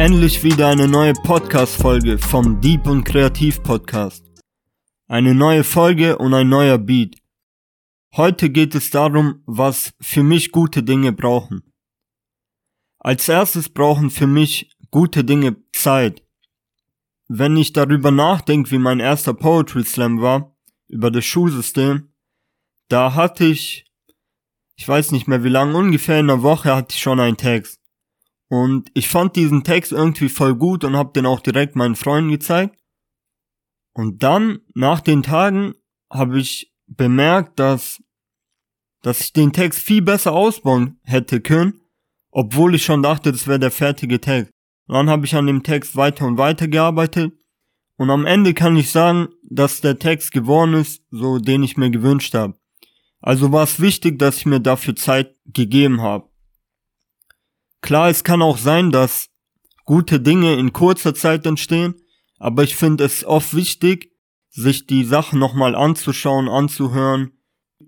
Endlich wieder eine neue Podcast-Folge vom Deep und Kreativ Podcast. Eine neue Folge und ein neuer Beat. Heute geht es darum, was für mich gute Dinge brauchen. Als erstes brauchen für mich gute Dinge Zeit. Wenn ich darüber nachdenke, wie mein erster Poetry Slam war, über das Schulsystem, da hatte ich, ich weiß nicht mehr wie lange, ungefähr in einer Woche hatte ich schon einen Text. Und ich fand diesen Text irgendwie voll gut und habe den auch direkt meinen Freunden gezeigt. Und dann, nach den Tagen, habe ich bemerkt, dass, dass ich den Text viel besser ausbauen hätte können, obwohl ich schon dachte, das wäre der fertige Text. Und dann habe ich an dem Text weiter und weiter gearbeitet. Und am Ende kann ich sagen, dass der Text geworden ist, so den ich mir gewünscht habe. Also war es wichtig, dass ich mir dafür Zeit gegeben habe. Klar, es kann auch sein, dass gute Dinge in kurzer Zeit entstehen, aber ich finde es oft wichtig, sich die Sachen nochmal anzuschauen, anzuhören,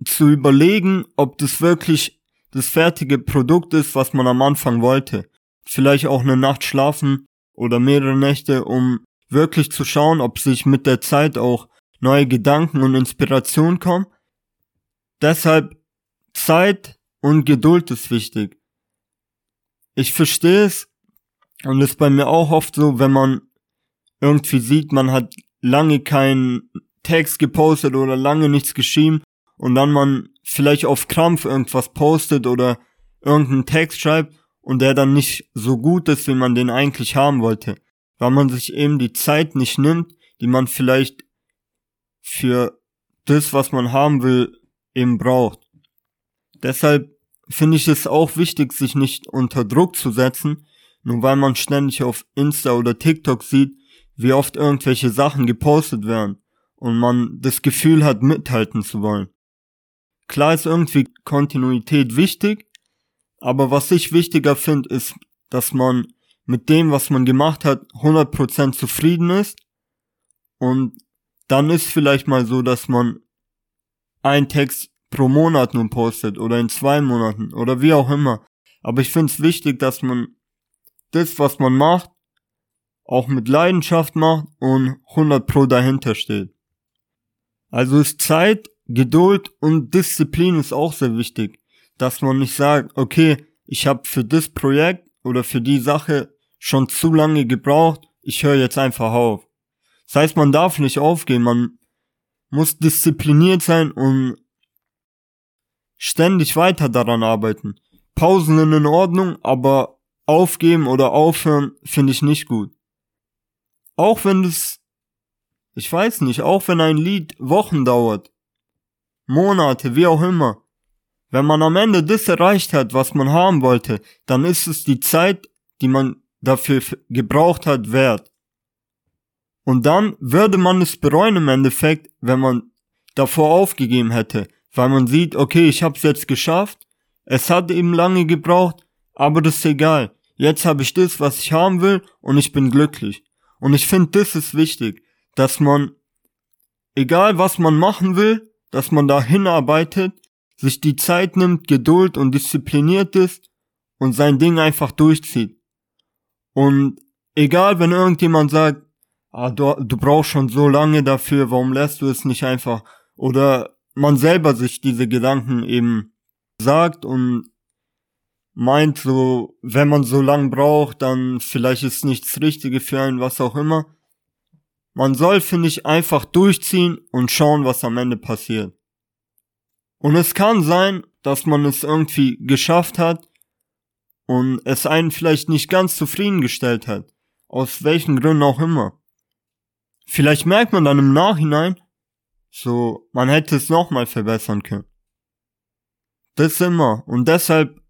zu überlegen, ob das wirklich das fertige Produkt ist, was man am Anfang wollte. Vielleicht auch eine Nacht schlafen oder mehrere Nächte, um wirklich zu schauen, ob sich mit der Zeit auch neue Gedanken und Inspiration kommen. Deshalb Zeit und Geduld ist wichtig ich verstehe es und ist bei mir auch oft so, wenn man irgendwie sieht, man hat lange keinen Text gepostet oder lange nichts geschrieben und dann man vielleicht auf Krampf irgendwas postet oder irgendeinen Text schreibt und der dann nicht so gut ist, wie man den eigentlich haben wollte, weil man sich eben die Zeit nicht nimmt, die man vielleicht für das, was man haben will, eben braucht. Deshalb finde ich es auch wichtig, sich nicht unter Druck zu setzen, nur weil man ständig auf Insta oder TikTok sieht, wie oft irgendwelche Sachen gepostet werden und man das Gefühl hat, mithalten zu wollen. Klar ist irgendwie Kontinuität wichtig, aber was ich wichtiger finde, ist, dass man mit dem, was man gemacht hat, 100% zufrieden ist und dann ist vielleicht mal so, dass man ein Text pro Monat nur postet oder in zwei Monaten oder wie auch immer. Aber ich finde es wichtig, dass man das, was man macht, auch mit Leidenschaft macht und 100 pro dahinter steht. Also ist Zeit, Geduld und Disziplin ist auch sehr wichtig, dass man nicht sagt, okay, ich habe für das Projekt oder für die Sache schon zu lange gebraucht, ich höre jetzt einfach auf. Das heißt, man darf nicht aufgehen, man muss diszipliniert sein und ständig weiter daran arbeiten. Pausen sind in Ordnung, aber aufgeben oder aufhören finde ich nicht gut. Auch wenn es, ich weiß nicht, auch wenn ein Lied Wochen dauert, Monate, wie auch immer, wenn man am Ende das erreicht hat, was man haben wollte, dann ist es die Zeit, die man dafür gebraucht hat, wert. Und dann würde man es bereuen im Endeffekt, wenn man davor aufgegeben hätte weil man sieht, okay, ich hab's jetzt geschafft, es hat eben lange gebraucht, aber das ist egal. Jetzt habe ich das, was ich haben will und ich bin glücklich. Und ich finde, das ist wichtig, dass man, egal was man machen will, dass man da hinarbeitet, sich die Zeit nimmt, Geduld und diszipliniert ist und sein Ding einfach durchzieht. Und egal, wenn irgendjemand sagt, ah, du, du brauchst schon so lange dafür, warum lässt du es nicht einfach? Oder man selber sich diese Gedanken eben sagt und meint so, wenn man so lang braucht, dann vielleicht ist nichts Richtige für einen, was auch immer. Man soll, finde ich, einfach durchziehen und schauen, was am Ende passiert. Und es kann sein, dass man es irgendwie geschafft hat und es einen vielleicht nicht ganz zufriedengestellt hat. Aus welchen Gründen auch immer. Vielleicht merkt man dann im Nachhinein, so, man hätte es nochmal verbessern können. Das immer. Und deshalb,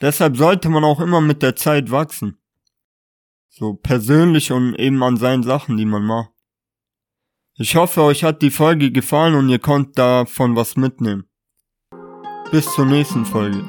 deshalb sollte man auch immer mit der Zeit wachsen. So persönlich und eben an seinen Sachen, die man macht. Ich hoffe, euch hat die Folge gefallen und ihr konnt davon was mitnehmen. Bis zur nächsten Folge.